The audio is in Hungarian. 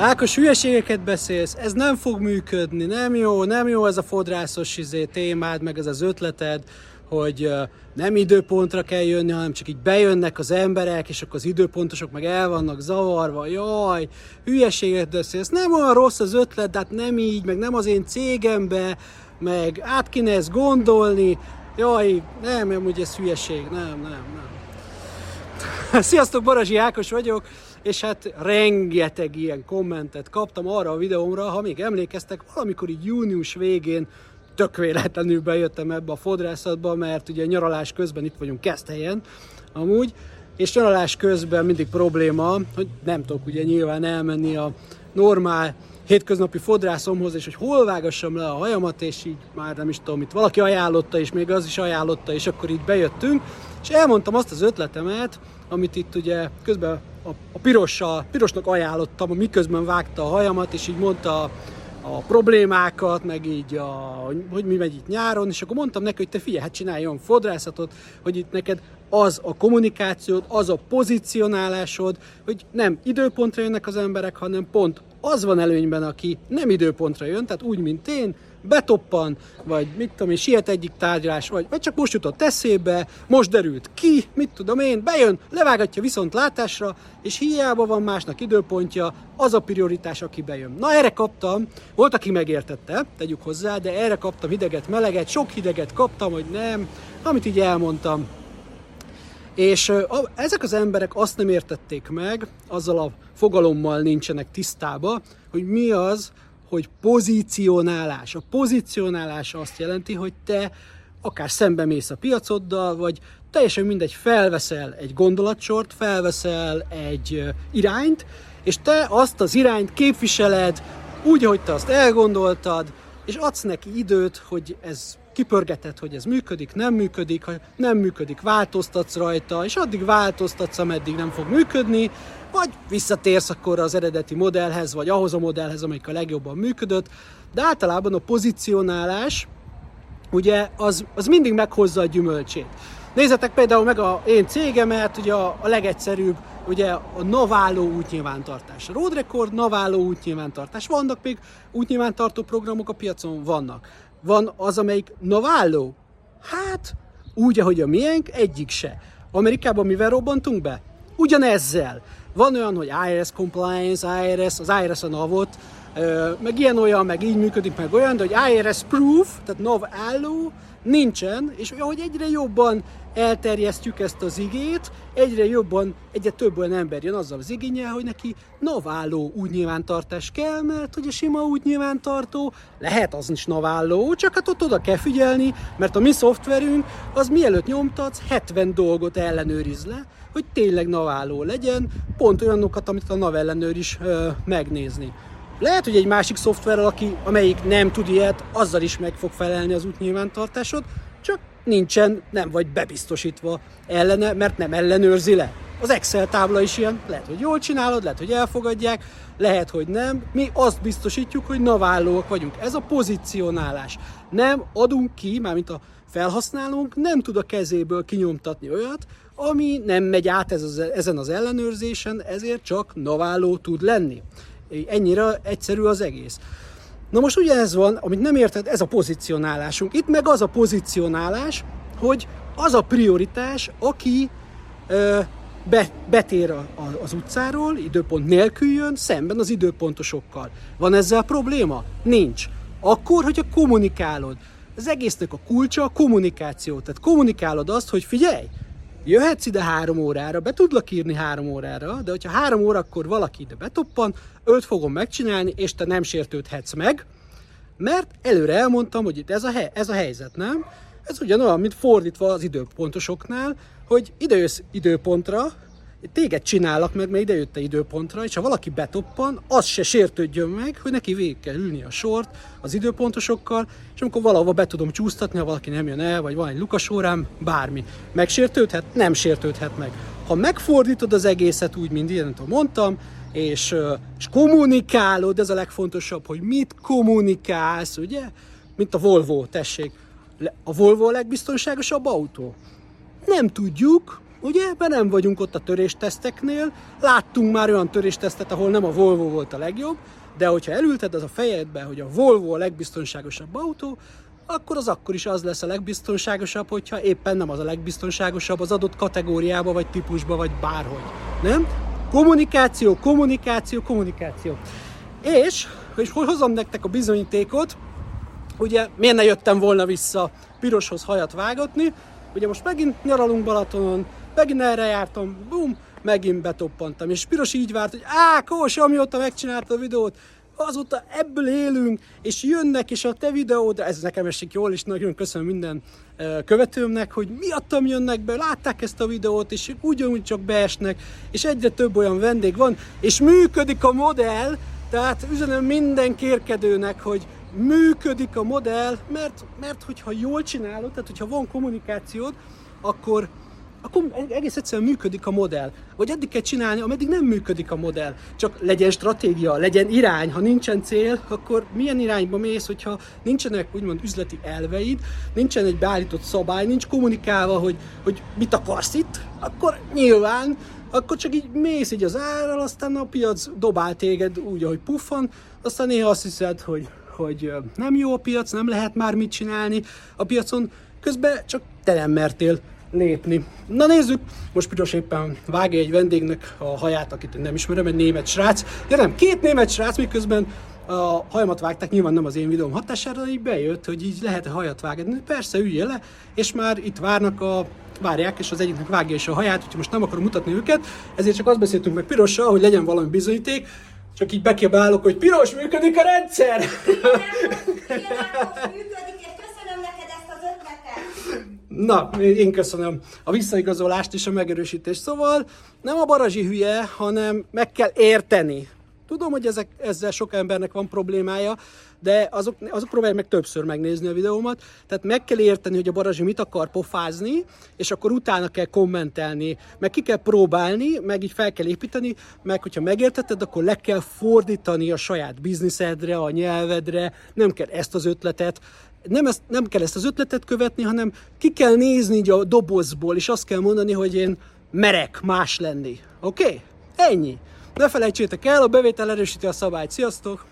Ákos, hülyeségeket beszélsz, ez nem fog működni, nem jó, nem jó ez a fodrászos izé, témád, meg ez az ötleted, hogy nem időpontra kell jönni, hanem csak így bejönnek az emberek, és akkor az időpontosok meg el vannak zavarva, jaj, hülyeséget beszélsz, nem olyan rossz az ötlet, de hát nem így, meg nem az én cégembe, meg át kéne ezt gondolni, jaj, nem, amúgy ez hülyeség, nem, nem, nem. Sziasztok, Barazsi Ákos vagyok, és hát rengeteg ilyen kommentet kaptam arra a videómra, ha még emlékeztek, valamikor így június végén tök véletlenül bejöttem ebbe a fodrászatba, mert ugye nyaralás közben itt vagyunk Keszthelyen amúgy, és nyaralás közben mindig probléma, hogy nem tudok ugye nyilván elmenni a normál hétköznapi fodrászomhoz, és hogy hol vágassam le a hajamat, és így már nem is tudom, itt valaki ajánlotta, és még az is ajánlotta, és akkor itt bejöttünk, és elmondtam azt az ötletemet, amit itt ugye közben a, a pirossal, pirosnak ajánlottam, miközben vágta a hajamat, és így mondta a problémákat, meg így, a, hogy mi megy itt nyáron, és akkor mondtam neki, hogy te figyelj, hát csinálj fodrászatot, hogy itt neked az a kommunikációd, az a pozicionálásod, hogy nem időpontra jönnek az emberek, hanem pont az van előnyben, aki nem időpontra jön, tehát úgy, mint én, betoppan, vagy mit tudom én, siet egyik tárgyalás, vagy, vagy csak most jutott eszébe, most derült ki, mit tudom én, bejön, levágatja viszont látásra, és hiába van másnak időpontja, az a prioritás, aki bejön. Na erre kaptam, volt, aki megértette, tegyük hozzá, de erre kaptam hideget, meleget, sok hideget kaptam, hogy nem, amit így elmondtam. És ezek az emberek azt nem értették meg, azzal a fogalommal nincsenek tisztába, hogy mi az, hogy pozícionálás. A pozícionálás azt jelenti, hogy te akár szembe mész a piacoddal, vagy teljesen mindegy, felveszel egy gondolatsort, felveszel egy irányt, és te azt az irányt képviseled úgy, ahogy te azt elgondoltad, és adsz neki időt, hogy ez kipörgeted, hogy ez működik, nem működik, ha nem működik, változtatsz rajta, és addig változtatsz, ameddig nem fog működni, vagy visszatérsz akkor az eredeti modellhez, vagy ahhoz a modellhez, amelyik a legjobban működött, de általában a pozicionálás, ugye, az, az mindig meghozza a gyümölcsét. Nézzetek például meg a én cégemet, ugye a, a legegyszerűbb, ugye a naváló útnyilvántartás. A Road Record naváló útnyilvántartás. Vannak még útnyilvántartó programok a piacon? Vannak. Van az, amelyik naváló? Hát, úgy, ahogy a miénk, egyik se. Amerikában mivel robbantunk be? Ugyanezzel. Van olyan, hogy IRS compliance, IRS, az IRS a navot, meg ilyen olyan, meg így működik, meg olyan, de hogy IRS proof, tehát NAV álló, nincsen, és ahogy egyre jobban elterjesztjük ezt az igét, egyre jobban, egyre több olyan ember jön azzal az igényel, hogy neki naválló úgy nyilvántartás kell, mert hogy a sima úgy nyilvántartó lehet az is naválló, csak hát ott oda kell figyelni, mert a mi szoftverünk az mielőtt nyomtatsz, 70 dolgot ellenőriz le, hogy tényleg naválló legyen, pont olyanokat, amit a NAV ellenőr is ö, megnézni. Lehet, hogy egy másik szoftver, aki, amelyik nem tud ilyet, azzal is meg fog felelni az útnyilvántartásod, csak nincsen, nem vagy bebiztosítva ellene, mert nem ellenőrzi le. Az Excel tábla is ilyen, lehet, hogy jól csinálod, lehet, hogy elfogadják, lehet, hogy nem. Mi azt biztosítjuk, hogy navállóak vagyunk. Ez a pozicionálás. Nem adunk ki, mármint a felhasználónk nem tud a kezéből kinyomtatni olyat, ami nem megy át ez az, ezen az ellenőrzésen, ezért csak naválló tud lenni. Ennyire egyszerű az egész. Na most ugye ez van, amit nem érted, ez a pozicionálásunk. Itt meg az a pozicionálás, hogy az a prioritás, aki ö, be, betér a, a, az utcáról, időpont nélkül jön, szemben az időpontosokkal. Van ezzel probléma? Nincs. Akkor, hogyha kommunikálod. Az egésznek a kulcsa a kommunikáció. Tehát kommunikálod azt, hogy figyelj, jöhetsz ide három órára, be tudlak írni három órára, de hogyha három órakor valaki ide betoppan, őt fogom megcsinálni, és te nem sértődhetsz meg, mert előre elmondtam, hogy itt ez a, hely, ez a helyzet, nem? Ez ugyanolyan, mint fordítva az időpontosoknál, hogy ide jössz időpontra, téged csinálok meg, mert idejötte időpontra, és ha valaki betoppan, az se sértődjön meg, hogy neki végig kell ülni a sort az időpontosokkal, és amikor valahova be tudom csúsztatni, ha valaki nem jön el, vagy van egy lukas órám, bármi. Megsértődhet? Nem sértődhet meg. Ha megfordítod az egészet úgy, mint ilyen, mondtam, és, és kommunikálod, ez a legfontosabb, hogy mit kommunikálsz, ugye? Mint a Volvo, tessék. A Volvo a legbiztonságosabb autó? Nem tudjuk, Ugye, mert nem vagyunk ott a törésteszteknél, láttunk már olyan töréstesztet, ahol nem a Volvo volt a legjobb, de hogyha elülted az a fejedbe, hogy a Volvo a legbiztonságosabb autó, akkor az akkor is az lesz a legbiztonságosabb, hogyha éppen nem az a legbiztonságosabb az adott kategóriába, vagy típusba, vagy bárhogy. Nem? Kommunikáció, kommunikáció, kommunikáció. És, és hogy hozom nektek a bizonyítékot, ugye miért ne jöttem volna vissza piroshoz hajat vágatni, ugye most megint nyaralunk Balatonon, megint erre jártam, bum, megint betoppantam. És Piros így várt, hogy á, Kós, amióta megcsinálta a videót, azóta ebből élünk, és jönnek, és a te videód, ez nekem esik jól, és nagyon köszönöm minden követőmnek, hogy miattam jönnek be, látták ezt a videót, és ugyanúgy csak beesnek, és egyre több olyan vendég van, és működik a modell, tehát üzenem minden kérkedőnek, hogy működik a modell, mert, mert hogyha jól csinálod, tehát hogyha van kommunikációd, akkor akkor egész egyszerűen működik a modell. Vagy eddig kell csinálni, ameddig nem működik a modell. Csak legyen stratégia, legyen irány. Ha nincsen cél, akkor milyen irányba mész, hogyha nincsenek úgymond üzleti elveid, nincsen egy beállított szabály, nincs kommunikálva, hogy, hogy mit akarsz itt, akkor nyilván akkor csak így mész így az árral, aztán a piac dobál téged úgy, ahogy puffan, aztán néha azt hiszed, hogy, hogy nem jó a piac, nem lehet már mit csinálni a piacon, közben csak te nem mertél lépni. Na nézzük, most Piros éppen vágja egy vendégnek a haját, akit én nem ismerem, egy német srác. Ja nem, két német srác, miközben a hajamat vágták, nyilván nem az én videóm hatására, így bejött, hogy így lehet-e hajat vágni. Persze, üljél le, és már itt várnak a várják, és az egyiknek vágja is a haját, úgyhogy most nem akarom mutatni őket, ezért csak azt beszéltünk meg Pirossal, hogy legyen valami bizonyíték, csak így bekiabálok, hogy Piros, működik a rendszer! Igen, működik, és köszönöm neked ezt az ötletet. Na, én köszönöm a visszaigazolást és a megerősítést. Szóval nem a barazsi hülye, hanem meg kell érteni. Tudom, hogy ezek, ezzel sok embernek van problémája, de azok, azok próbálják meg többször megnézni a videómat. Tehát meg kell érteni, hogy a barazsi mit akar pofázni, és akkor utána kell kommentelni, meg ki kell próbálni, meg így fel kell építeni, meg hogyha megértetted, akkor le kell fordítani a saját bizniszedre, a nyelvedre, nem kell ezt az ötletet, nem, ezt, nem kell ezt az ötletet követni, hanem ki kell nézni így a dobozból, és azt kell mondani, hogy én merek más lenni. Oké? Okay? Ennyi. Ne felejtsétek el, a bevétel erősíti a szabályt. Sziasztok!